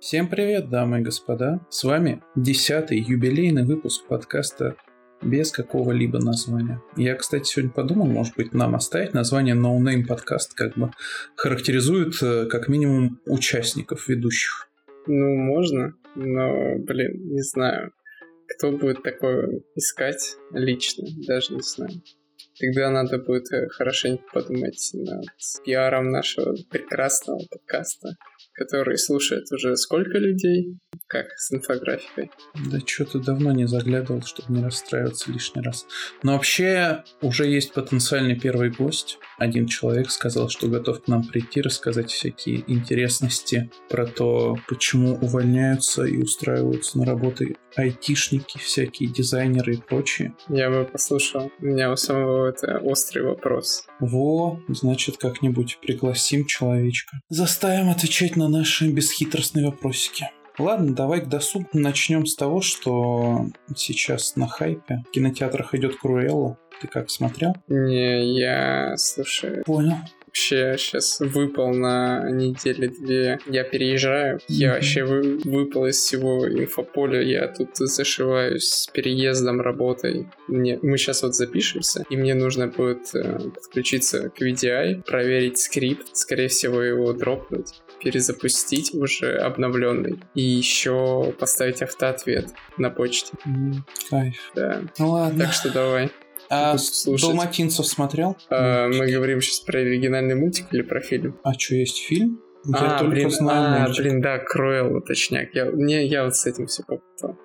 Всем привет, дамы и господа. С вами десятый юбилейный выпуск подкаста без какого-либо названия. Я, кстати, сегодня подумал, может быть, нам оставить название No Name Podcast, как бы характеризует э, как минимум участников ведущих. Ну, можно, но, блин, не знаю. Кто будет такое искать лично, даже не знаю. Тогда надо будет э, хорошенько подумать над пиаром нашего прекрасного подкаста который слушает уже сколько людей? Как с инфографикой? Да что-то давно не заглядывал, чтобы не расстраиваться лишний раз. Но вообще уже есть потенциальный первый гость. Один человек сказал, что готов к нам прийти, рассказать всякие интересности про то, почему увольняются и устраиваются на работы айтишники, всякие дизайнеры и прочие. Я бы послушал. У меня у самого это острый вопрос. Во, значит, как-нибудь пригласим человечка. Заставим отвечать на наши бесхитростные вопросики. Ладно, давай к досугу. Начнем с того, что сейчас на хайпе в кинотеатрах идет Круэлла. Ты как смотрел? Не, я, слушай... Понял вообще сейчас выпал на неделе две. Я переезжаю. Я вообще вы, выпал из всего инфополя. Я тут зашиваюсь с переездом, работой. Мне, мы сейчас вот запишемся, и мне нужно будет э, подключиться к VDI, проверить скрипт, скорее всего его дропнуть перезапустить уже обновленный и еще поставить автоответ на почте. Mm, кайф. Да. Ну ладно. Так что давай. А Далматинцев смотрел? А, мы говорим сейчас про оригинальный мультик или про фильм? А что, есть фильм? Я а, только блин, знаю а, блин, да, Круэлла, точняк. Я, не, я вот с этим все попутал.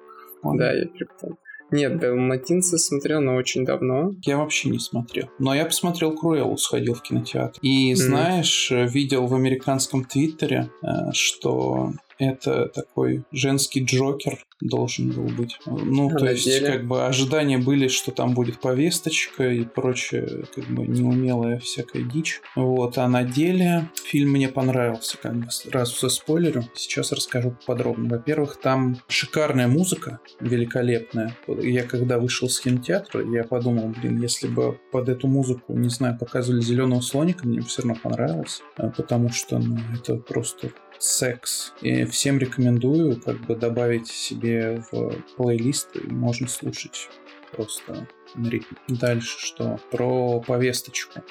Да, я перепутал. Нет, Далматинца смотрел, но очень давно. Я вообще не смотрел. Но я посмотрел Круэллу, сходил в кинотеатр. И, знаешь, mm. видел в американском твиттере, э, что это такой женский Джокер должен был быть. Ну, а то есть, деле? как бы ожидания были, что там будет повесточка и прочее, как бы неумелая всякая дичь. Вот, а на деле фильм мне понравился, как бы сразу со спойлерю. Сейчас расскажу подробно. Во-первых, там шикарная музыка, великолепная. Я когда вышел с кинотеатра, я подумал, блин, если бы под эту музыку, не знаю, показывали зеленого слоника, мне бы все равно понравилось, а, потому что, ну, это просто секс. И всем рекомендую как бы добавить себе в плейлист, и можно слушать просто на ритме. Дальше что? Про повесточку.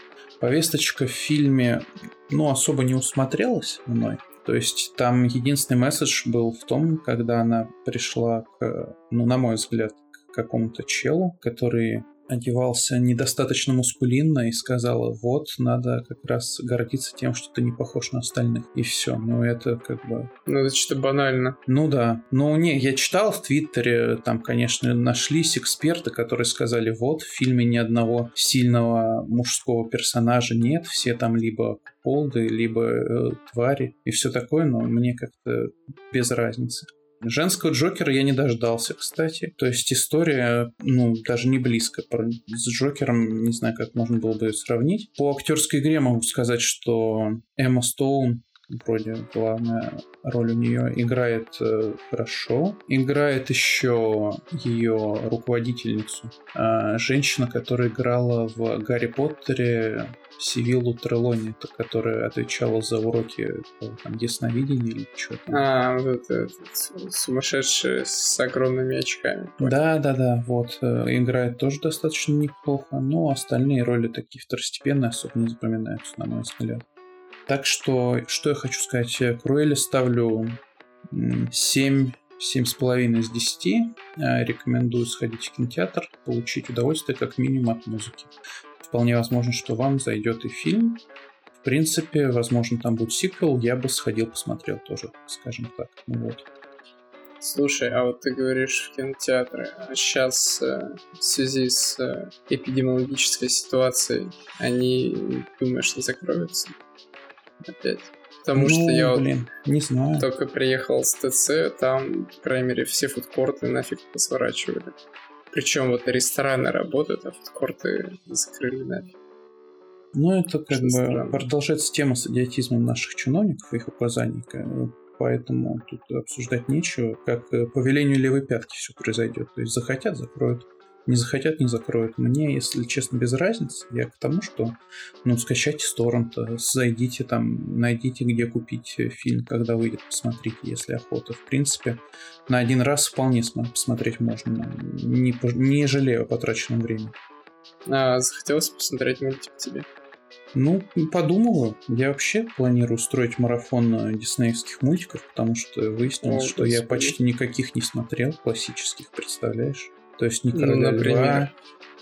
Повесточка в фильме, ну, особо не усмотрелась мной. То есть там единственный месседж был в том, когда она пришла к, ну, на мой взгляд, к какому-то челу, который одевался недостаточно мускулинно и сказала, вот, надо как раз гордиться тем, что ты не похож на остальных. И все. Ну, это как бы... Ну, это что-то банально. Ну, да. Ну, не, я читал в Твиттере, там, конечно, нашлись эксперты, которые сказали, вот, в фильме ни одного сильного мужского персонажа нет, все там либо полды, либо э, твари и все такое, но мне как-то без разницы. Женского Джокера я не дождался, кстати. То есть история, ну, даже не близко. С Джокером не знаю, как можно было бы ее сравнить. По актерской игре могу сказать, что Эмма Стоун вроде главная роль у нее играет э, хорошо. Играет еще ее руководительницу, э, женщина, которая играла в Гарри Поттере Сивиллу Трелони, которая отвечала за уроки там, ясновидения или что-то. А, вот это, это сумасшедшая с огромными очками. Да, да, да, вот. Э, играет тоже достаточно неплохо, но остальные роли такие второстепенные особо не запоминаются, на мой взгляд. Так что, что я хочу сказать, Круэля ставлю 7 7,5 из 10. Э, рекомендую сходить в кинотеатр, получить удовольствие как минимум от музыки. Вполне возможно, что вам зайдет и фильм. В принципе, возможно, там будет сиквел. Я бы сходил, посмотрел тоже, скажем так. Ну вот. Слушай, а вот ты говоришь в кинотеатры, а сейчас э, в связи с э, эпидемиологической ситуацией они, думаешь, не закроются опять? Потому ну, что я блин, вот не знаю. только приехал с ТЦ, там, по крайней мере, все фудкорты нафиг посворачивали. Причем вот рестораны работают, а фудкорты закрыли нафиг. Ну, это как Что бы странно. продолжается тема с идиотизмом наших чиновников и их указаний. Поэтому тут обсуждать нечего. Как по велению левой пятки все произойдет. То есть захотят, закроют. Не захотят, не закроют. Мне, если честно, без разницы. Я к тому, что, ну, скачайте с торрента, зайдите там, найдите, где купить фильм, когда выйдет, посмотрите, если охота. В принципе, на один раз вполне посмотреть можно. Не, не жалею о потраченном времени. А, захотелось посмотреть мультик тебе? Ну, подумала. Я вообще планирую устроить марафон диснеевских мультиков, потому что выяснилось, О, что я почти никаких не смотрел классических, представляешь? То есть не Короля ну, например. Льва.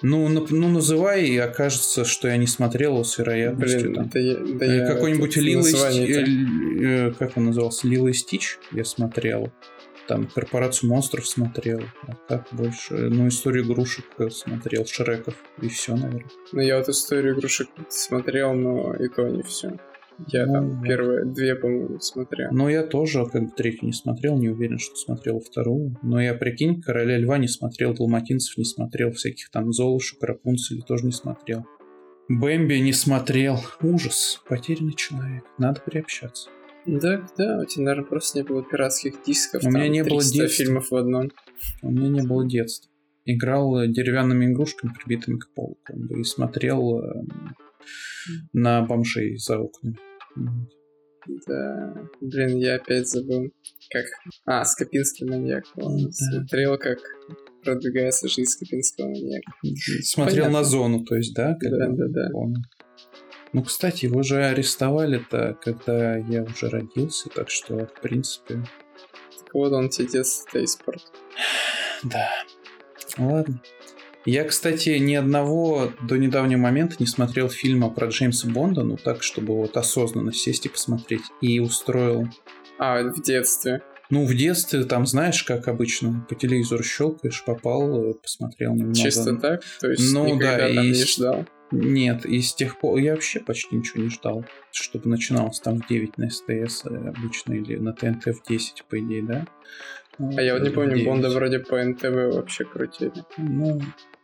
Ну, ну, ну, называй, и окажется, что я не смотрел его с вероятностью. Блин, там. Да я, да э, Какой-нибудь Лила и э, Как он назывался? Лила и Стич я смотрел. Там Корпорацию монстров смотрел. А так больше. Ну, историю игрушек смотрел, Шреков. И все, наверное. Ну, я вот историю игрушек смотрел, но и то не все. Я ну, там первые две, по-моему, смотрел. Ну, я тоже, как бы, третью не смотрел, не уверен, что смотрел вторую. Но я, прикинь, Короля Льва не смотрел, Далматинцев не смотрел, всяких там Золушек, Рапунцель тоже не смотрел. Бэмби не смотрел. Ужас. Потерянный человек. Надо приобщаться. Да, да, у тебя, наверное, просто не было пиратских дисков. У меня не было детства. фильмов в одном. У меня не было детства. Играл деревянными игрушками, прибитыми к полу, и смотрел э, на бомжей за окнами. Да, блин, я опять забыл, как... А, Скопинский маньяк. Он да. смотрел, как продвигается жизнь Скопинского маньяка. Смотрел Понятно. на зону, то есть, да? Да, да, да. Он... Ну, кстати, его же арестовали-то, когда я уже родился, так что, в принципе... Так вот он тебе детство-то испортил. Да. Ладно. Я, кстати, ни одного до недавнего момента не смотрел фильма про Джеймса Бонда, ну так, чтобы вот осознанно сесть и посмотреть. И устроил... А, в детстве. Ну, в детстве, там, знаешь, как обычно, по телевизору щелкаешь, попал, посмотрел немного. Чисто так? То есть ну, да, и... не ждал? Нет, и с тех пор я вообще почти ничего не ждал, чтобы начиналось там в 9 на СТС э, обычно или на ТНТ в 10, по идее, да? А я вот не помню, 9. Бонда вроде по НТВ вообще крутили. Ну,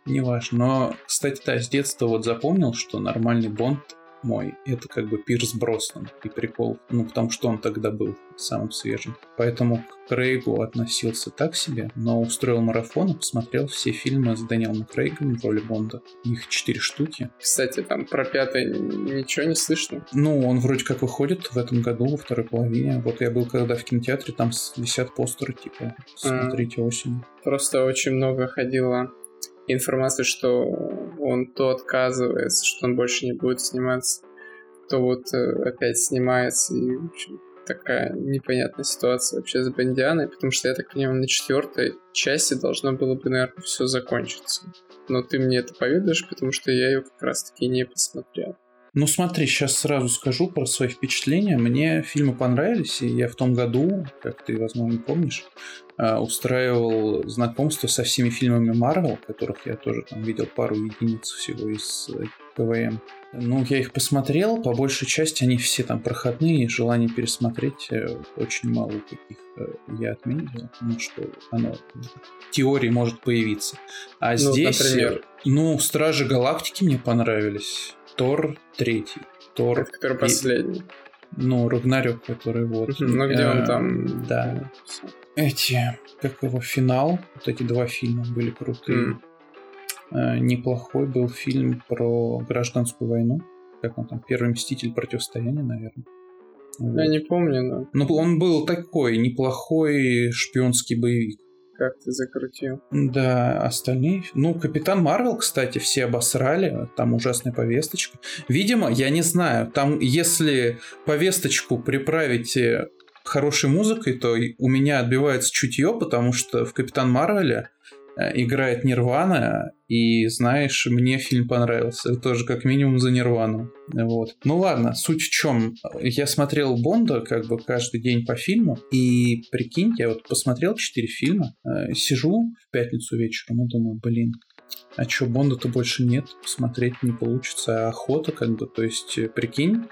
Неважно. Но, кстати, да, с детства вот запомнил, что нормальный Бонд мой, это как бы Пирс Броснан. И прикол, ну, потому что он тогда был самым свежим. Поэтому к Крейгу относился так себе, но устроил марафон и посмотрел все фильмы с Дэниелом Крейгом в роли Бонда. Их четыре штуки. Кстати, там про пятый ничего не слышно? Ну, он вроде как выходит в этом году, во второй половине. Вот я был когда в кинотеатре, там висят постеры, типа, смотрите а, осенью. Просто очень много ходило информацию, что он то отказывается, что он больше не будет сниматься, то вот э, опять снимается, и в общем, такая непонятная ситуация вообще с Бондианой, потому что, я так понимаю, на четвертой части должно было бы, наверное, все закончиться. Но ты мне это поведаешь, потому что я ее как раз-таки не посмотрел. Ну смотри, сейчас сразу скажу про свои впечатления. Мне фильмы понравились, и я в том году, как ты, возможно, помнишь, э, устраивал знакомство со всеми фильмами Марвел, которых я тоже там видел пару единиц всего из э, КВМ. Ну, я их посмотрел, по большей части они все там проходные, желание пересмотреть э, очень мало каких я отметил, ну, что оно в теории может появиться. А ну, здесь, например? ну, Стражи Галактики мне понравились. Тор третий. Тор... Который последний. Ну, Рагнарёк, который вот. Ну, где он там... Да. Эти, как его, финал, вот эти два фильма были крутые. Неплохой был фильм про гражданскую войну. Как он там? Первый мститель противостояния, наверное. Вот. Я не помню, но... Ну, он был такой неплохой шпионский боевик. Как ты закрутил. Да, остальные... Ну, Капитан Марвел, кстати, все обосрали. Там ужасная повесточка. Видимо, я не знаю, там если повесточку приправить э, хорошей музыкой, то у меня отбивается чутье, потому что в Капитан Марвеле играет Нирвана, и знаешь, мне фильм понравился, тоже как минимум за Нирвану. Вот. Ну ладно, суть в чем? Я смотрел Бонда как бы каждый день по фильму, и прикинь, я вот посмотрел четыре фильма, э, сижу в пятницу вечером и думаю, блин, а чё, Бонда-то больше нет, посмотреть не получится, а охота как бы, то есть, э, прикинь,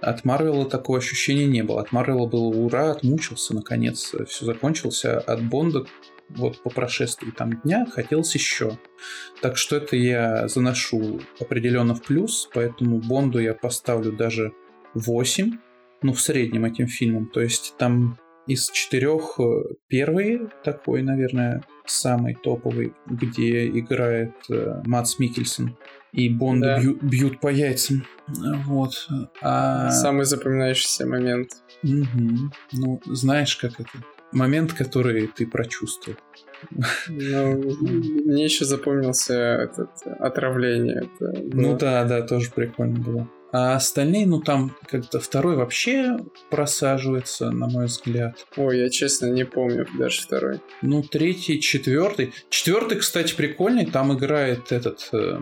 от Марвела такого ощущения не было. От Марвела было ура, отмучился, наконец, все закончилось. А от Бонда вот по прошествии там дня хотелось еще. Так что это я заношу определенно в плюс, поэтому Бонду я поставлю даже 8, ну, в среднем этим фильмом. То есть там из четырех э, первый такой, наверное, самый топовый, где играет э, Мац Микельсон и Бонда да. бью, бьют по яйцам. Вот. А... Самый запоминающийся момент. Угу. Ну, знаешь, как это? Момент, который ты прочувствовал. Ну, мне еще запомнился этот отравление. Это ну да, да, тоже прикольно было. А остальные, ну там как-то второй вообще просаживается, на мой взгляд. Ой, я честно не помню даже второй. Ну, третий, четвертый. Четвертый, кстати, прикольный. Там играет этот э,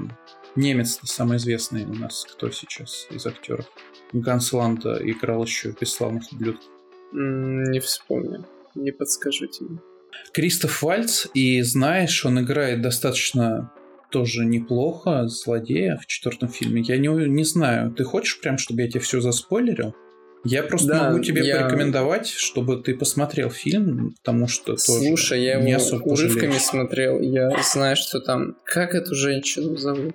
немец, самый известный у нас, кто сейчас из актеров. Гансланда играл еще в «Бесславных ублюдках». Не вспомню, не подскажите мне. Кристоф Вальц, и знаешь, он играет достаточно тоже неплохо, злодея в четвертом фильме. Я не, не знаю, ты хочешь прям, чтобы я тебе все заспойлерил? Я просто да, могу тебе я... порекомендовать, чтобы ты посмотрел фильм, потому что Слушай, я его урывками пожалеешь. смотрел. Я знаю, что там... Как эту женщину зовут?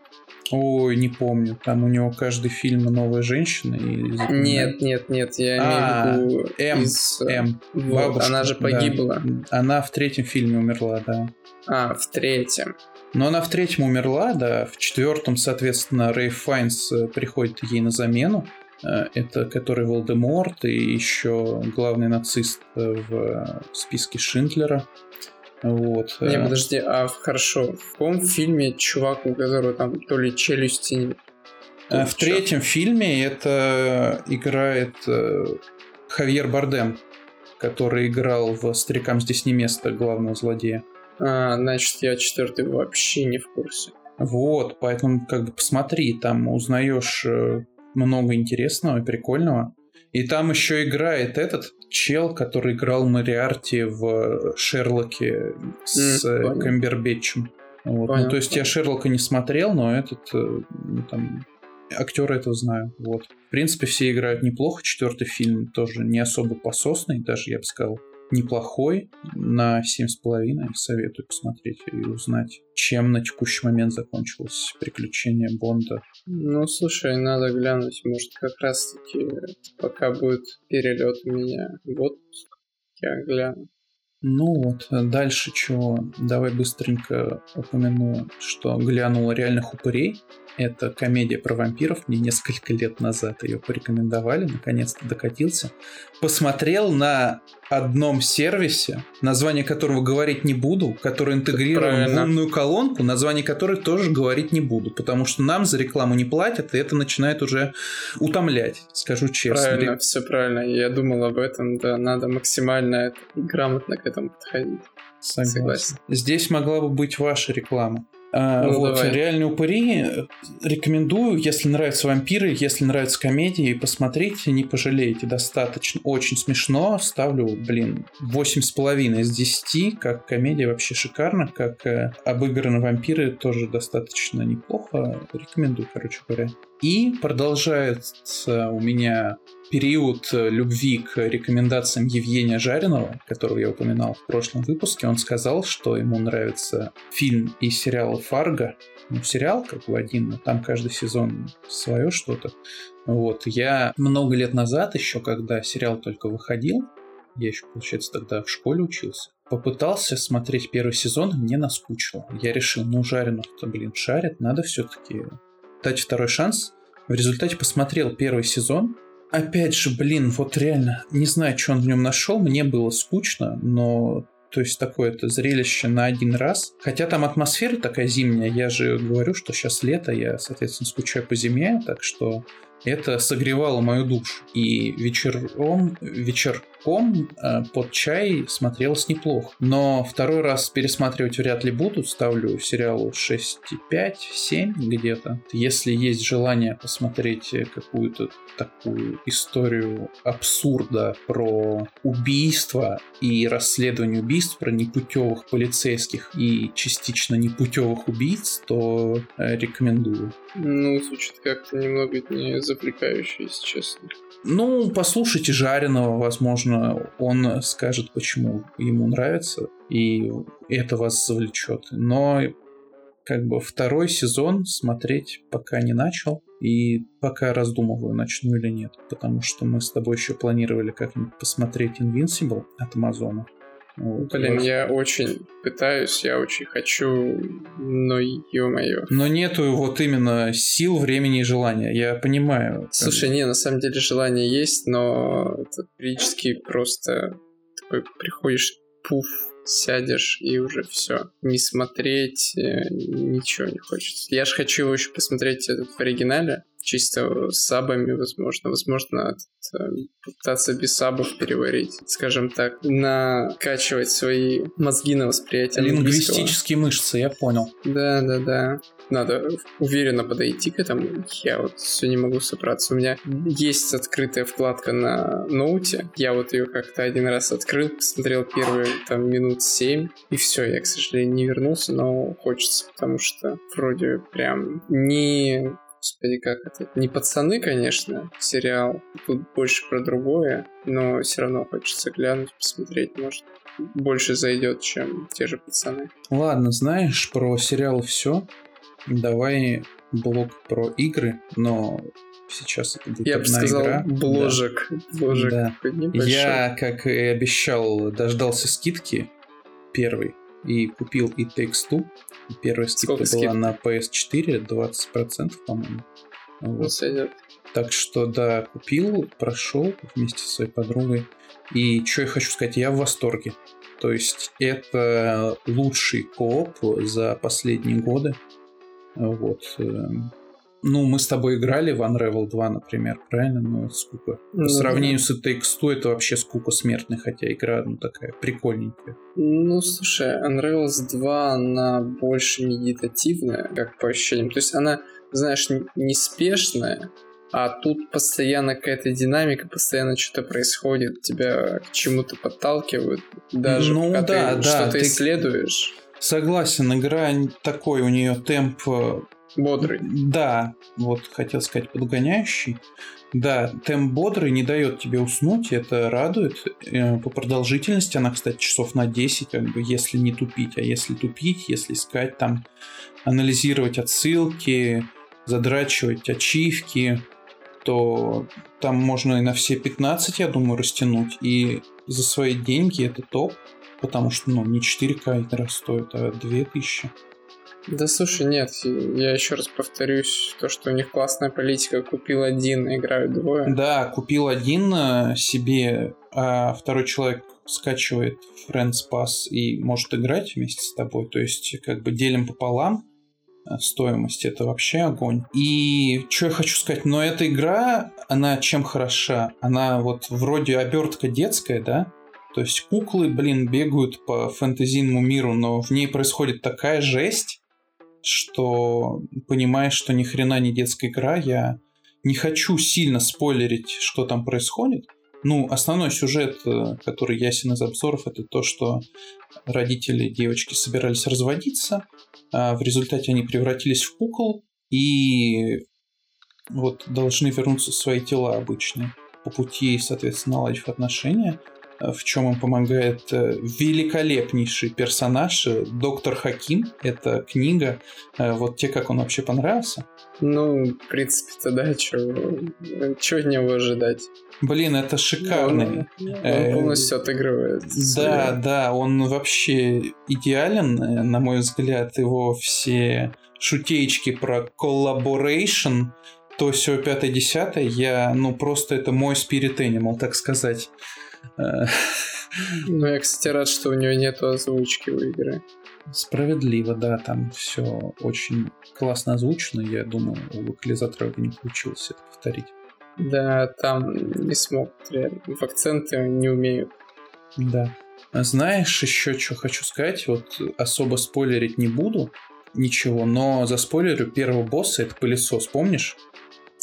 Ой, не помню. Там у него каждый фильм новая женщина. И нет, нет, нет, я а, имею в виду М, из... М. Вот, Бабушка, она же погибла. Да. Она в третьем фильме умерла, да. А, в третьем. Но она в третьем умерла, да. В четвертом, соответственно, Рэй Файнс э, приходит ей на замену. Э, это который Волдеморт и еще главный нацист э, в списке Шиндлера. Вот. Не, э. подожди, а хорошо, в каком фильме чувак, у которого там то ли челюсти... А в третьем фильме это играет э, Хавьер Бардем, который играл в «Старикам здесь не место» главного злодея. А, значит, я четвертый вообще не в курсе. Вот, поэтому как бы посмотри, там узнаешь э, много интересного и прикольного. И там еще играет этот чел, который играл Мариарти в Шерлоке с mm, Камбербэтчем. Вот. ну, то есть я Шерлока не смотрел, но этот э, ну, там актера этого знаю. Вот. В принципе, все играют неплохо. Четвертый фильм тоже не особо пососный, даже я бы сказал неплохой на 7,5. Советую посмотреть и узнать, чем на текущий момент закончилось приключение Бонда. Ну, слушай, надо глянуть. Может, как раз-таки пока будет перелет у меня в отпуск, я гляну. Ну вот, дальше чего? Давай быстренько упомяну, что глянул реальных упырей. Это комедия про вампиров. Мне несколько лет назад ее порекомендовали. Наконец-то докатился. Посмотрел на одном сервисе, название которого говорить не буду, который интегрирован в умную колонку, название которой тоже говорить не буду, потому что нам за рекламу не платят, и это начинает уже утомлять, скажу честно. Правильно, все правильно. Я думал об этом, да, надо максимально грамотно к этому подходить. Согласен. Согласен. Здесь могла бы быть ваша реклама. А, ну, вот, давай. реальные упыри. Рекомендую, если нравятся вампиры, если нравятся комедии, посмотрите, не пожалеете. Достаточно, очень смешно. Ставлю, блин, 8,5 из 10. Как комедия вообще шикарно. Как э, обыграны вампиры тоже достаточно неплохо. Рекомендую, короче говоря. И продолжается у меня период э, любви к рекомендациям Евгения Жареного, которого я упоминал в прошлом выпуске, он сказал, что ему нравится фильм и сериал «Фарго». Ну, сериал как бы один, но там каждый сезон свое что-то. Вот. Я много лет назад, еще когда сериал только выходил, я еще, получается, тогда в школе учился, попытался смотреть первый сезон, мне наскучило. Я решил, ну, Жаренов-то, блин, шарит, надо все-таки дать второй шанс. В результате посмотрел первый сезон, Опять же, блин, вот реально, не знаю, что он в нем нашел, мне было скучно, но то есть такое-то зрелище на один раз. Хотя там атмосфера такая зимняя, я же говорю, что сейчас лето, я, соответственно, скучаю по зиме, так что это согревало мою душу. И вечером, вечерком э, под чай смотрелось неплохо. Но второй раз пересматривать вряд ли буду. Ставлю сериалу 6,5, 7 где-то. Если есть желание посмотреть какую-то такую историю абсурда про убийство и расследование убийств, про непутевых полицейских и частично непутевых убийц, то э, рекомендую. Ну, звучит как-то немного не завлекающе, если честно. Ну, послушайте Жареного, возможно, он скажет, почему ему нравится, и это вас завлечет. Но как бы второй сезон смотреть пока не начал. И пока раздумываю, начну или нет. Потому что мы с тобой еще планировали как-нибудь посмотреть Invincible от Амазона. Вот, Блин, я очень пытаюсь, я очень хочу, но ё-моё. Но нету вот именно сил, времени и желания, я понимаю. Слушай, не, на самом деле желание есть, но это периодически просто такой приходишь, пуф, сядешь и уже все. Не смотреть, э, ничего не хочется. Я же хочу его еще посмотреть этот в оригинале, чисто с сабами, возможно. Возможно, этот, э, пытаться без сабов переварить, скажем так, накачивать свои мозги на восприятие Лингвистические мышцы, я понял. Да, да, да. Надо уверенно подойти к этому. Я вот все не могу собраться. У меня есть открытая вкладка на ноуте. Я вот ее как-то один раз открыл, посмотрел первые там минут семь, и все, я, к сожалению, не вернулся, но хочется, потому что вроде прям не Господи, как это? Не пацаны, конечно, сериал. Тут больше про другое, но все равно хочется глянуть, посмотреть, может, больше зайдет, чем те же пацаны. Ладно, знаешь, про сериал все. Давай блог про игры, но сейчас это будет Я бы сказал, игра. бложек. Да. Бложек да. Я, как и обещал, дождался скидки первый и купил и Takes Two. Первая скидка была на PS4, 20%, по-моему. Вот. Сойдет. Так что, да, купил, прошел вместе со своей подругой. И что я хочу сказать, я в восторге. То есть это лучший кооп за последние годы. Вот. Ну, мы с тобой играли в Unravel 2, например, правильно? Ну, это скука. Ну, По сравнению с It Takes Two, это вообще скука смертная, хотя игра, ну, такая прикольненькая. Ну, слушай, Unravel 2, она больше медитативная, как по ощущениям. То есть она, знаешь, неспешная, а тут постоянно какая-то динамика, постоянно что-то происходит, тебя к чему-то подталкивают, даже ну, пока да, ты да, что-то ты... исследуешь. Согласен, игра такой, у нее темп э, Бодрый. Да, вот хотел сказать подгоняющий. Да, темп бодрый, не дает тебе уснуть, это радует. Э, по продолжительности она, кстати, часов на 10, как бы, если не тупить. А если тупить, если искать там, анализировать отсылки, задрачивать ачивки, то там можно и на все 15, я думаю, растянуть. И за свои деньги это топ, потому что, ну, не 4К игра стоит, а 2000. Да слушай, нет, я еще раз повторюсь, то, что у них классная политика, купил один, играют двое. Да, купил один э, себе, а второй человек скачивает Friends Pass и может играть вместе с тобой, то есть как бы делим пополам э, стоимость, это вообще огонь. И что я хочу сказать, но эта игра, она чем хороша? Она вот вроде обертка детская, да, то есть куклы, блин, бегают по фэнтезийному миру, но в ней происходит такая жесть, что понимаешь, что ни хрена не детская игра, я не хочу сильно спойлерить, что там происходит. Ну, основной сюжет, э, который ясен из обзоров, это то, что родители девочки собирались разводиться, а в результате они превратились в кукол и вот должны вернуться в свои тела обычные по пути, соответственно, наладив отношения в чем им помогает э, великолепнейший персонаж э, доктор Хаким. Это книга. Э, вот тебе как он вообще понравился? Ну, в принципе-то, да, что от него ожидать? Блин, это шикарный. Он, он полностью отыгрывает. Да, да, он вообще идеален, на мой взгляд. Его все шутеечки про collaboration, то все пятое десятое, я, ну, просто это мой spirit animal, так сказать. Ну, я, кстати, рад, что у него нет озвучки у игры. Справедливо, да, там все очень классно озвучено. Я думаю, у локализатора бы не получилось это повторить. Да, там не смог, реально. В акценты не умею. Да. Знаешь, еще что хочу сказать, вот особо спойлерить не буду, ничего, но за спойлерю первого босса это пылесос, помнишь?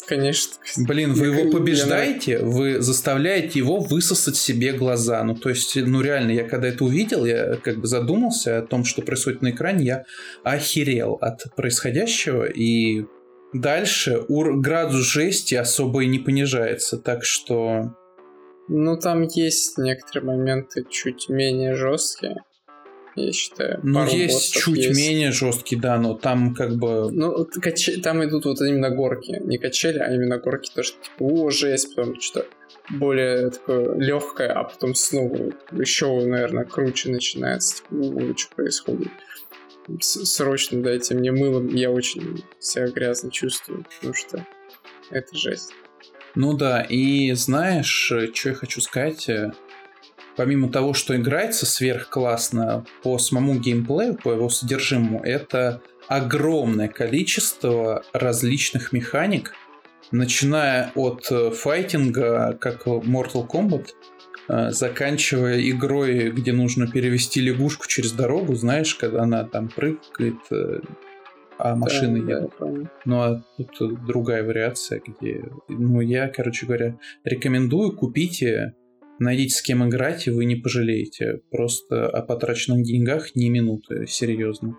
Конечно. Блин, вы его побеждаете, вы заставляете его высосать себе глаза. Ну, то есть, ну реально, я когда это увидел, я как бы задумался о том, что происходит на экране, я охерел от происходящего, и дальше ур- градус жести особо и не понижается, так что... Ну, там есть некоторые моменты чуть менее жесткие. Я считаю. Ну, есть чуть есть. менее жесткий, да, но там как бы... Ну, каче... там идут вот именно горки. Не качели, а именно горки. То, что типа, о, жесть, потом что-то более такое легкое, а потом снова еще, наверное, круче начинается. Типа, о, что происходит? Срочно дайте мне мылом, я очень себя грязно чувствую, потому что это жесть. Ну да, и знаешь, что я хочу сказать? Помимо того, что играется сверхклассно по самому геймплею, по его содержимому, это огромное количество различных механик, начиная от э, файтинга, как Mortal Kombat, э, заканчивая игрой, где нужно перевести лягушку через дорогу, знаешь, когда она там прыгает, э, а машины да, едут. Да, ну а тут другая вариация, где... Ну я, короче говоря, рекомендую, купите Найдите с кем играть, и вы не пожалеете. Просто о потраченных деньгах ни минуты, серьезно.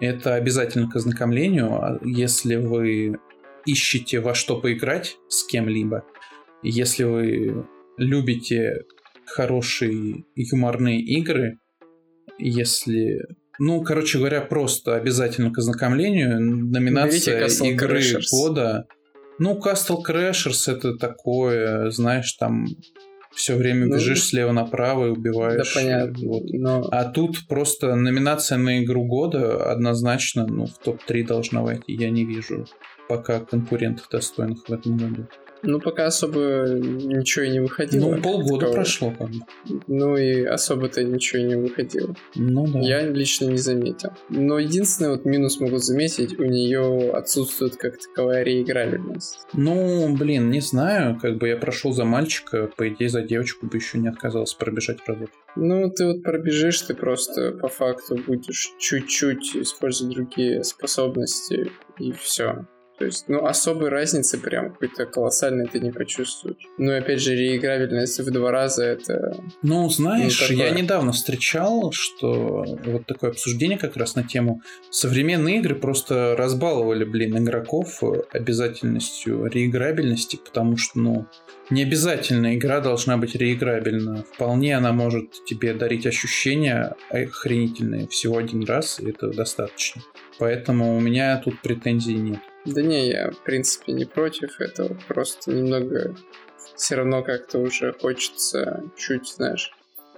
Это обязательно к ознакомлению, а если вы ищете во что поиграть с кем-либо, если вы любите хорошие юморные игры, если... Ну, короче говоря, просто обязательно к ознакомлению. Номинация игры Crashers. года. Ну, Castle Crashers это такое, знаешь, там все время ну, бежишь слева направо и убиваешь. Да, понятно. Вот. Но... А тут просто номинация на игру года однозначно ну, в топ-3 должна войти. Я не вижу пока конкурентов достойных в этом году. Ну, пока особо ничего и не выходило. Ну, полгода такого. прошло, бы. Ну, и особо-то ничего и не выходило. Ну, да. Я лично не заметил. Но единственный вот минус могу заметить, у нее отсутствует как таковая реиграбельность. Ну, блин, не знаю, как бы я прошел за мальчика, по идее, за девочку бы еще не отказался пробежать разок. Ну, ты вот пробежишь, ты просто по факту будешь чуть-чуть использовать другие способности, и все. То есть, ну, особой разницы прям какой-то колоссальной ты не почувствуешь. Ну, и опять же, реиграбельность в два раза это... Ну, знаешь, не я недавно встречал, что вот такое обсуждение как раз на тему современные игры просто разбаловали, блин, игроков обязательностью реиграбельности, потому что, ну, не обязательно игра должна быть реиграбельна. Вполне она может тебе дарить ощущения охренительные всего один раз, и это достаточно. Поэтому у меня тут претензий нет. Да не, я в принципе не против этого, просто немного все равно как-то уже хочется чуть, знаешь,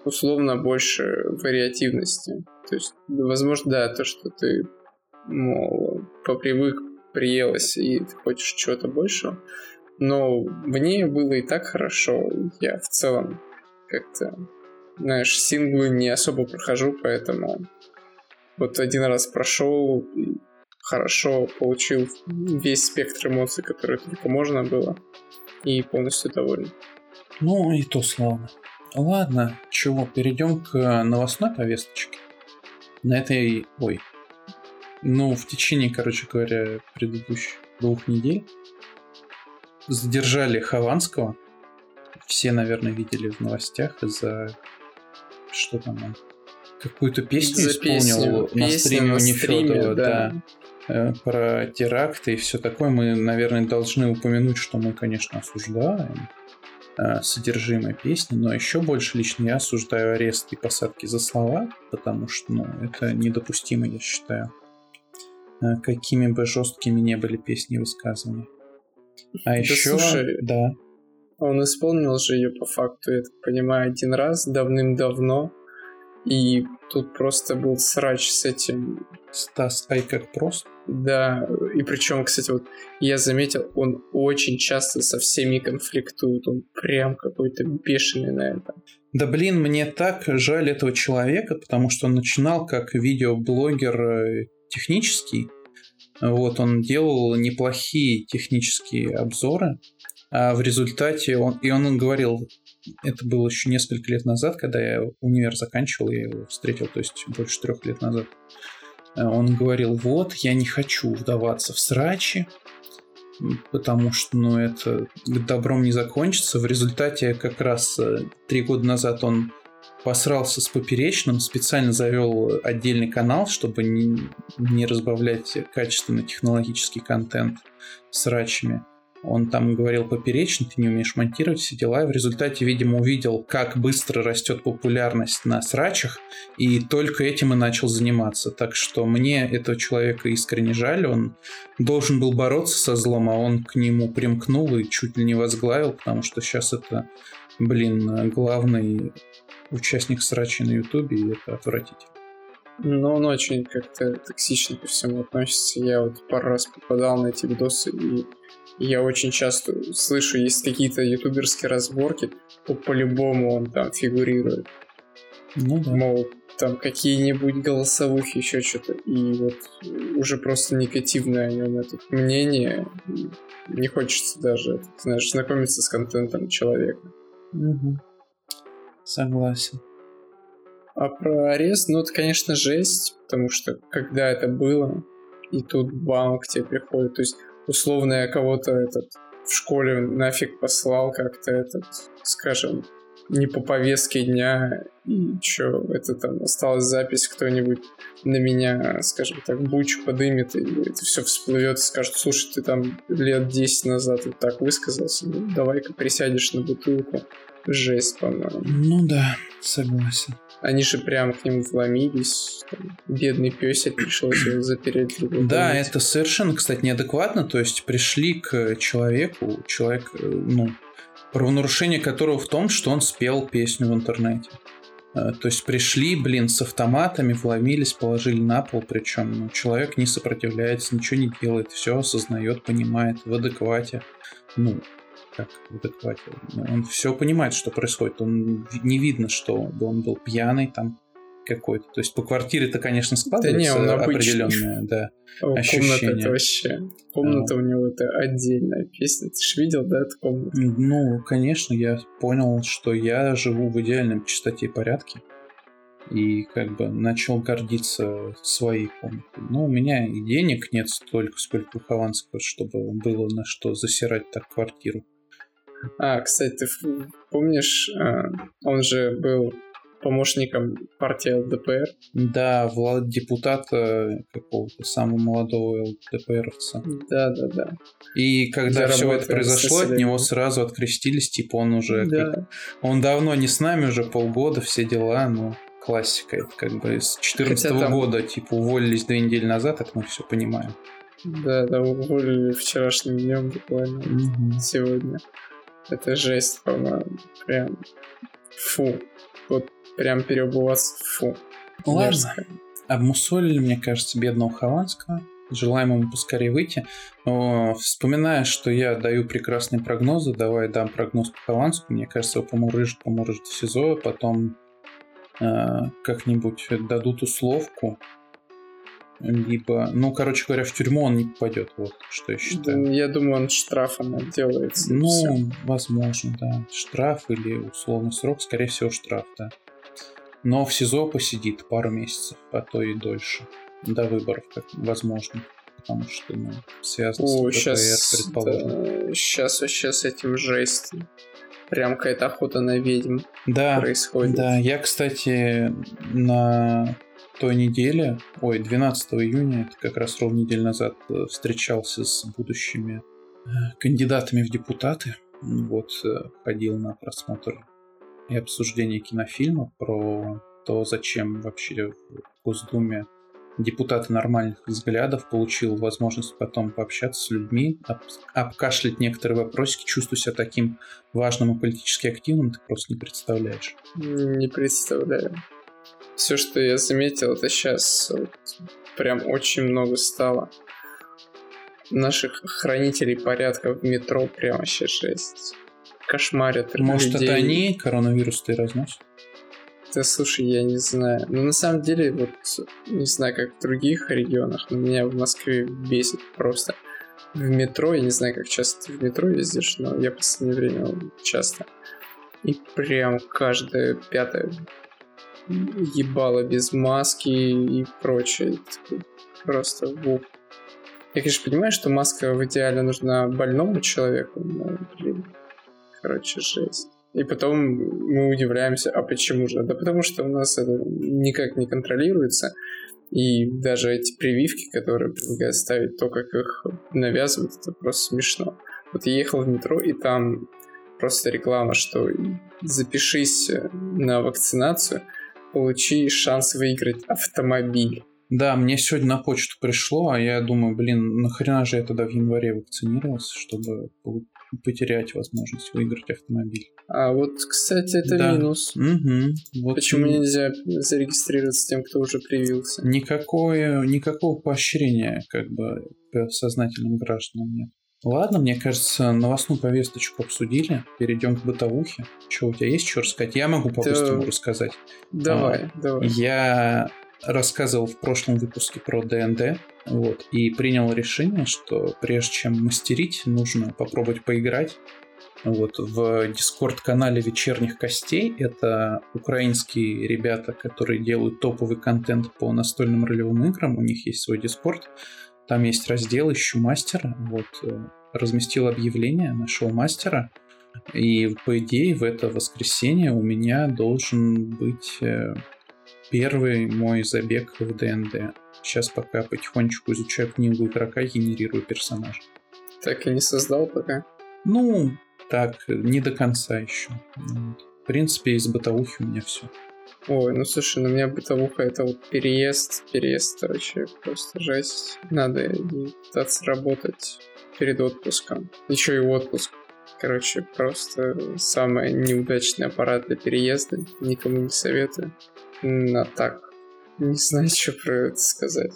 условно больше вариативности. То есть, возможно, да, то, что ты, мол, попривык, приелась и ты хочешь чего-то большего, но мне было и так хорошо. Я в целом как-то, знаешь, синглы не особо прохожу, поэтому вот один раз прошел, хорошо получил весь спектр эмоций, которые только можно было, и полностью доволен. Ну и то славно. Ладно, чего, перейдем к новостной повесточке. На этой, ой, ну, в течение, короче говоря, предыдущих двух недель задержали Хованского. Все, наверное, видели в новостях из-за что там он какую-то песню за исполнил песню, на стриме у Нефедова, да. да. Э, про теракты и все такое, мы, наверное, должны упомянуть, что мы, конечно, осуждаем э, содержимое песни, но еще больше лично я осуждаю арест и посадки за слова, потому что ну, это недопустимо, я считаю. Э, какими бы жесткими не были песни и высказывания. А да еще... Слушай, да. Он исполнил же ее по факту, я так понимаю, один раз давным-давно. И тут просто был срач с этим. Стас Ай как просто? Да, и причем, кстати, вот я заметил, он очень часто со всеми конфликтует, он прям какой-то бешеный на это. Да блин, мне так жаль этого человека, потому что он начинал как видеоблогер э, технический. Вот, он делал неплохие технические обзоры, а в результате он, и он говорил, это было еще несколько лет назад, когда я универ заканчивал, я его встретил, то есть больше трех лет назад. Э, он говорил, вот, я не хочу вдаваться в срачи, потому что, ну, это добром не закончится. В результате как раз э, три года назад он посрался с поперечным, специально завел отдельный канал, чтобы не, не разбавлять качественный технологический контент срачами. Он там говорил поперечный, ты не умеешь монтировать все дела. В результате, видимо, увидел, как быстро растет популярность на срачах, и только этим и начал заниматься. Так что мне этого человека искренне жаль. Он должен был бороться со злом, а он к нему примкнул и чуть ли не возглавил, потому что сейчас это, блин, главный участник срачей на Ютубе, и это отвратительно. Но он очень как-то токсично ко всему относится. Я вот пару раз попадал на эти видосы, и я очень часто слышу, есть какие-то ютуберские разборки, то по-любому он там фигурирует. Ну да. Мол, там какие-нибудь голосовухи, еще что-то. И вот уже просто негативное о нем это мнение. Не хочется даже, знаешь, знакомиться с контентом человека. Угу. Согласен. А про арест, ну, это, конечно, жесть, потому что когда это было, и тут банк тебе приходит, то есть условно я кого-то этот в школе нафиг послал как-то этот, скажем, не по повестке дня, и что, это там осталась запись, кто-нибудь на меня, скажем так, бучу подымет, и это все всплывет и скажет, слушай, ты там лет 10 назад вот так высказался, ну, давай-ка присядешь на бутылку. Жесть, по-моему. Ну да, согласен. Они же прям к нему вломились. Там, бедный песик пришлось его запереть. Да, это совершенно, кстати, неадекватно. То есть пришли к человеку, человек, э, ну, правонарушение которого в том, что он спел песню в интернете. Э, то есть пришли, блин, с автоматами, вломились, положили на пол, причем ну, человек не сопротивляется, ничего не делает, все осознает, понимает, в адеквате. Ну, как в адеквате. Он все понимает, что происходит. Он не видно, что он был пьяный там какой-то. То есть по квартире-то, конечно, складывается да не, он определенное да, ощущение. Комната вообще. Комната а. у него это отдельная песня. Ты же видел, да, эту комнату? Ну, конечно, я понял, что я живу в идеальном чистоте и порядке. И как бы начал гордиться своей комнатой. Но у меня и денег нет столько, сколько у Хованского, чтобы было на что засирать так квартиру. А, кстати, ты помнишь, а, он же был помощником партии ЛДПР. Да, Влад депутата какого-то самого молодого ЛДПРовца. Да, да, да. И когда все это произошло, от него сразу открестились, типа он уже... Да. Как... Он давно не с нами, уже полгода, все дела, но классика. Это как бы с 2014 там... года, типа, уволились две недели назад, это мы все понимаем. Да, да, уволили вчерашним днем буквально угу. сегодня. Это жесть, по-моему. Прям фу. Вот прям переобуваться фу. Ладно. Мерзко. Обмусолили, мне кажется, бедного Хованского. Желаем ему поскорее выйти. Но, вспоминая, что я даю прекрасные прогнозы, давай дам прогноз по Хованскому. Мне кажется, его помурыжит, помурыжит в СИЗО, потом э, как-нибудь дадут условку либо, ну, короче говоря, в тюрьму он не попадет, вот что я считаю. Я думаю, он штрафом отделается. Ну, все. возможно, да. Штраф или условный срок, скорее всего, штраф, да. Но в СИЗО посидит пару месяцев, а то и дольше. До выборов, как возможно. Потому что, ну, связано О, с ППР, сейчас, предположим. Да, сейчас вообще с этим жесть. Прям какая-то охота на ведьм да, происходит. Да, я, кстати, на той неделе, ой, 12 июня, это как раз ровно неделю назад, э, встречался с будущими э, кандидатами в депутаты. Вот, э, ходил на просмотр и обсуждение кинофильма про то, зачем вообще в Госдуме депутаты нормальных взглядов, получил возможность потом пообщаться с людьми, об, обкашлять некоторые вопросики, чувствую себя таким важным и политически активным, ты просто не представляешь. Не представляю все, что я заметил, это сейчас вот, прям очень много стало. Наших хранителей порядка в метро прям вообще жесть. Кошмарят Может, людей. это они коронавирус-то и разносят? Да слушай, я не знаю. Но на самом деле, вот не знаю, как в других регионах, но меня в Москве бесит просто. В метро, я не знаю, как часто ты в метро ездишь, но я в последнее время часто. И прям каждая пятая ебало без маски и прочее. Просто вуп. Я, конечно, понимаю, что маска в идеале нужна больному человеку, но, блин, короче, жесть. И потом мы удивляемся, а почему же? Да потому что у нас это никак не контролируется. И даже эти прививки, которые предлагают ставить, то, как их навязывают, это просто смешно. Вот я ехал в метро, и там просто реклама, что запишись на вакцинацию, получи шанс выиграть автомобиль. Да, мне сегодня на почту пришло, а я думаю, блин, нахрена же я тогда в январе вакцинировался, чтобы потерять возможность выиграть автомобиль. А вот, кстати, это да. минус. Угу. Вот Почему и... нельзя зарегистрироваться тем, кто уже привился? Никакое, никакого поощрения как бы сознательным гражданам нет. Ладно, мне кажется, новостную повесточку обсудили. Перейдем к бытовухе. Что, у тебя есть что рассказать? Я могу по-быстрому да. рассказать. Давай, а, давай. Я рассказывал в прошлом выпуске про ДНД, вот, и принял решение, что прежде чем мастерить, нужно попробовать поиграть. Вот, в дискорд-канале вечерних костей это украинские ребята, которые делают топовый контент по настольным ролевым играм. У них есть свой дискорд. Там есть раздел «Ищу мастера». Вот, э, разместил объявление, нашел мастера. И, по идее, в это воскресенье у меня должен быть э, первый мой забег в ДНД. Сейчас пока потихонечку изучаю книгу игрока, генерирую персонаж. Так и не создал пока? Ну, так, не до конца еще. В принципе, из бытовухи у меня все. Ой, ну слушай, ну у меня бытовуха это вот переезд. Переезд вообще просто жесть. Надо пытаться работать перед отпуском. Еще и отпуск. Короче, просто самый неудачный аппарат для переезда. Никому не советую. Но так, не знаю, что про это сказать.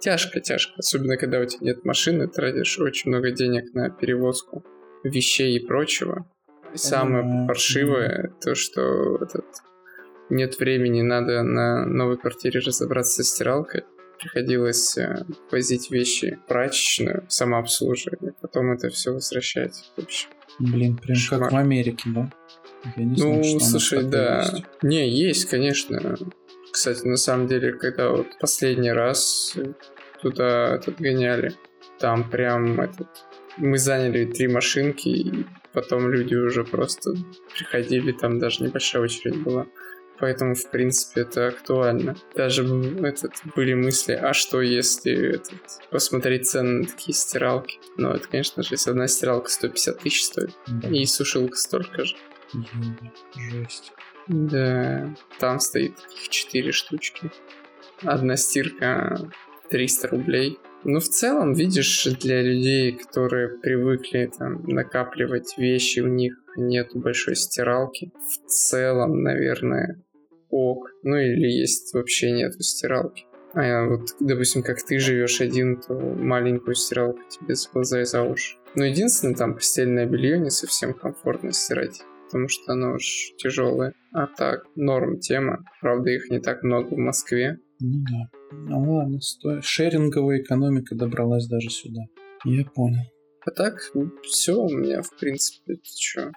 Тяжко, тяжко. Особенно, когда у тебя нет машины, тратишь очень много денег на перевозку вещей и прочего. И самое паршивое, то, что этот нет времени, надо на новой квартире разобраться со стиралкой. Приходилось э, возить вещи в прачечную, самообслуживание, потом это все возвращать. В общем, Блин, прям Шмар. как в Америке, да? Я не ну, знаю, слушай, да. Есть. Не, есть, конечно. Кстати, на самом деле, когда вот последний раз туда этот гоняли, там прям этот... Мы заняли три машинки, и потом люди уже просто приходили, там даже небольшая очередь была. Поэтому, в принципе, это актуально. Даже этот, были мысли, а что если этот, посмотреть цены на такие стиралки? Ну, это, конечно же, если одна стиралка 150 тысяч стоит, да. и сушилка столько же. Жесть. Да, там стоит их 4 штучки. Одна стирка 300 рублей. Ну, в целом, видишь, для людей, которые привыкли там накапливать вещи, у них нету большой стиралки. В целом, наверное, ок. Ну или есть вообще нету стиралки. А я вот, допустим, как ты живешь один, то маленькую стиралку тебе за глаза и за уши. Но единственное, там постельное белье не совсем комфортно стирать потому что оно уж тяжелое. А так, норм тема. Правда, их не так много в Москве. Ну да. Ну ладно, стой. Шеринговая экономика добралась даже сюда. Я понял. А так, ну, все у меня, в принципе, ты чё?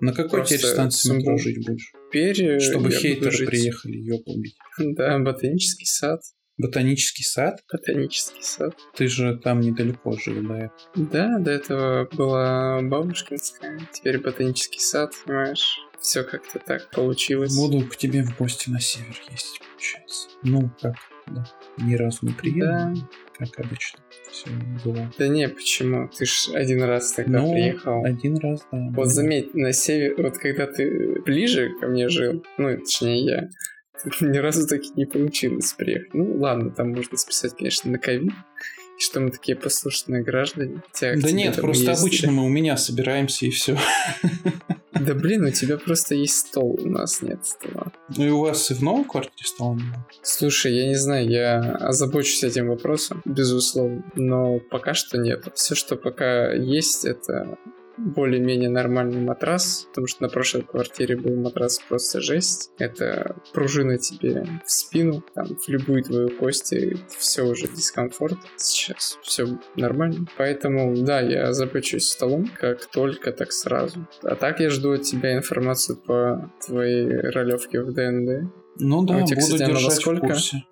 На какой теперь станции метро жить будешь? Теперь Чтобы хейтеры жить... приехали, ёб убить. Да, ботанический сад. Ботанический сад? Ботанический сад. Ты же там недалеко жил этого. Да, до этого была бабушкинская, теперь ботанический сад, понимаешь? Все как-то так получилось. Буду к тебе в гости на север ездить, получается. Ну, как, да. Ни разу не приехал, да. Как обычно. Все было. Да не, почему? Ты ж один раз тогда ну, приехал. один раз, да. Вот заметь, на север, вот когда ты ближе ко мне жил, ну, точнее я, ни разу таки не получилось приехать. Ну, ладно, там можно списать, конечно, на ковид, что мы такие послушные граждане. Хотя да нет, просто ездили. обычно мы у меня собираемся и все. Да блин, у тебя просто есть стол, у нас нет стола. Ну и у вас и в новой квартире стола нет? Слушай, я не знаю, я озабочусь этим вопросом, безусловно, но пока что нет. Все, что пока есть, это более-менее нормальный матрас, потому что на прошлой квартире был матрас просто жесть. Это пружина тебе в спину, там, в любую твою кость, все уже дискомфорт. Сейчас все нормально. Поэтому, да, я запечусь столом, как только, так сразу. А так я жду от тебя информацию по твоей ролевке в ДНД. Ну да, а у тебя, буду кстати, держать сколько? в курсе.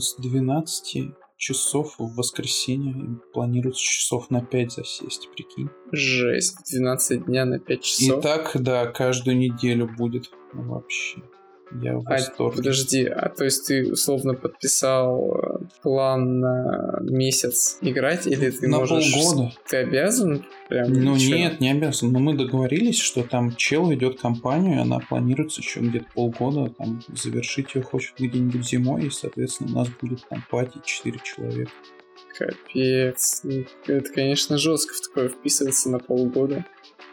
С 12 часов в воскресенье. Планируется часов на 5 засесть, прикинь. Жесть, 12 дня на 5 часов. И так, да, каждую неделю будет вообще. Я в а, восторге. Подожди, а то есть ты условно подписал э, план на месяц играть, или ты на можешь... полгода. Ты обязан? Прям, ну ничего? нет, не обязан. Но мы договорились, что там чел ведет компанию, и она планируется еще где-то полгода, там завершить ее хочет где-нибудь зимой, и, соответственно, у нас будет там пати 4 человека. Капец. Ну, это, конечно, жестко в такое вписываться на полгода.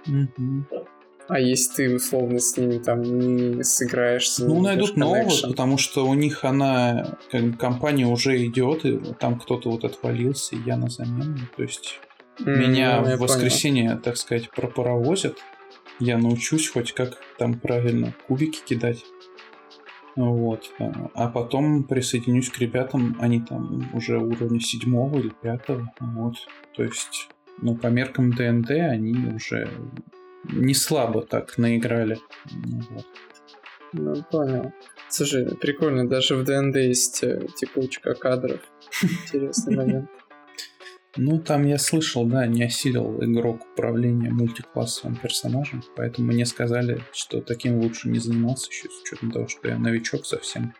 Угу. А если ты условно с ними там не сыграешь, с ними Ну, не найдут нового, потому что у них она, как бы, компания уже идет, и там кто-то вот отвалился, и я на замену. То есть М, меня ну, в воскресенье, так сказать, пропаровозят. Я научусь хоть как там правильно кубики кидать. Вот. А потом присоединюсь к ребятам, они там уже уровня седьмого или пятого. Вот. То есть, ну, по меркам ДНД они уже не слабо так наиграли. Ну, Вот. Ну, понял. Слушай, прикольно, даже в ДНД есть э, текучка кадров. Интересный момент. Ну, там я слышал, да, не осилил игрок управления мультиклассовым персонажем, поэтому мне сказали, что таким лучше не заниматься еще, с учетом того, что я новичок совсем.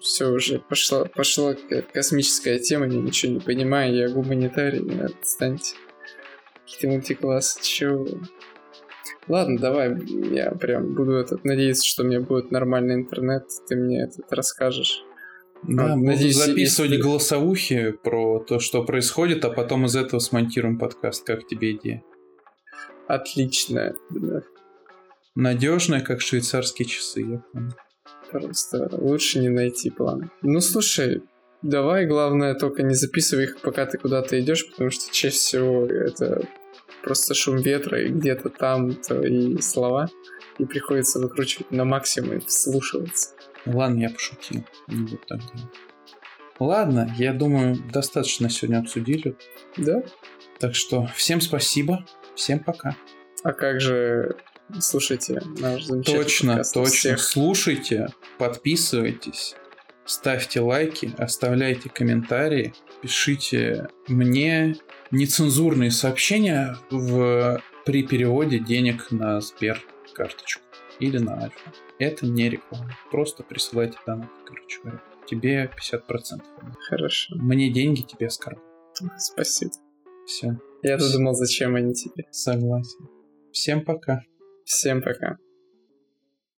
Все уже пошла, пошла космическая тема, я ничего не понимаю, я гуманитарий, отстаньте. Какие-то мультиклассы, чё? Ладно, давай, я прям буду этот, надеяться, что у меня будет нормальный интернет, ты мне этот расскажешь. Да, А, буду надеюсь, записывать если- голосовухи про то, что происходит, а потом из этого смонтируем подкаст. Как тебе идея? Отлично. Да, Надежная, как швейцарские часы, я понял. Просто лучше не найти план. Ну, слушай, давай, главное, только не записывай их, пока ты куда-то идешь, потому что чаще всего это просто шум ветра, и где-то там твои слова, и приходится выкручивать на максимум и вслушиваться. Ладно, я пошутил. Не буду так делать. Ладно, я думаю, достаточно сегодня обсудили. Да? Так что всем спасибо, всем пока. А как же слушайте наш замечательный Точно, подкаст точно. всех. Слушайте, подписывайтесь, ставьте лайки, оставляйте комментарии, пишите мне нецензурные сообщения в, при переводе денег на Сбер карточку или на Альфа. Это не реклама. Просто присылайте донат, короче говоря. Тебе 50%. Хорошо, Мне деньги, тебе оскорб. спасибо. Все, Я-то думал, зачем они тебе. согласен. Всем пока. Всем пока.